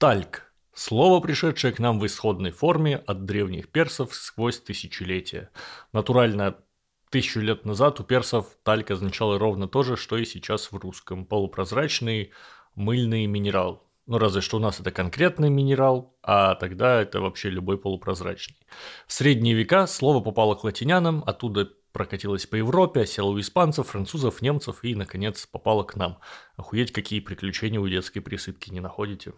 Тальк. Слово, пришедшее к нам в исходной форме от древних персов сквозь тысячелетия. Натурально тысячу лет назад у персов тальк означало ровно то же, что и сейчас в русском. Полупрозрачный мыльный минерал. Ну, разве что у нас это конкретный минерал, а тогда это вообще любой полупрозрачный. В средние века слово попало к латинянам, оттуда прокатилась по Европе, осела у испанцев, французов, немцев и, наконец, попала к нам. Охуеть, какие приключения у детской присыпки не находите?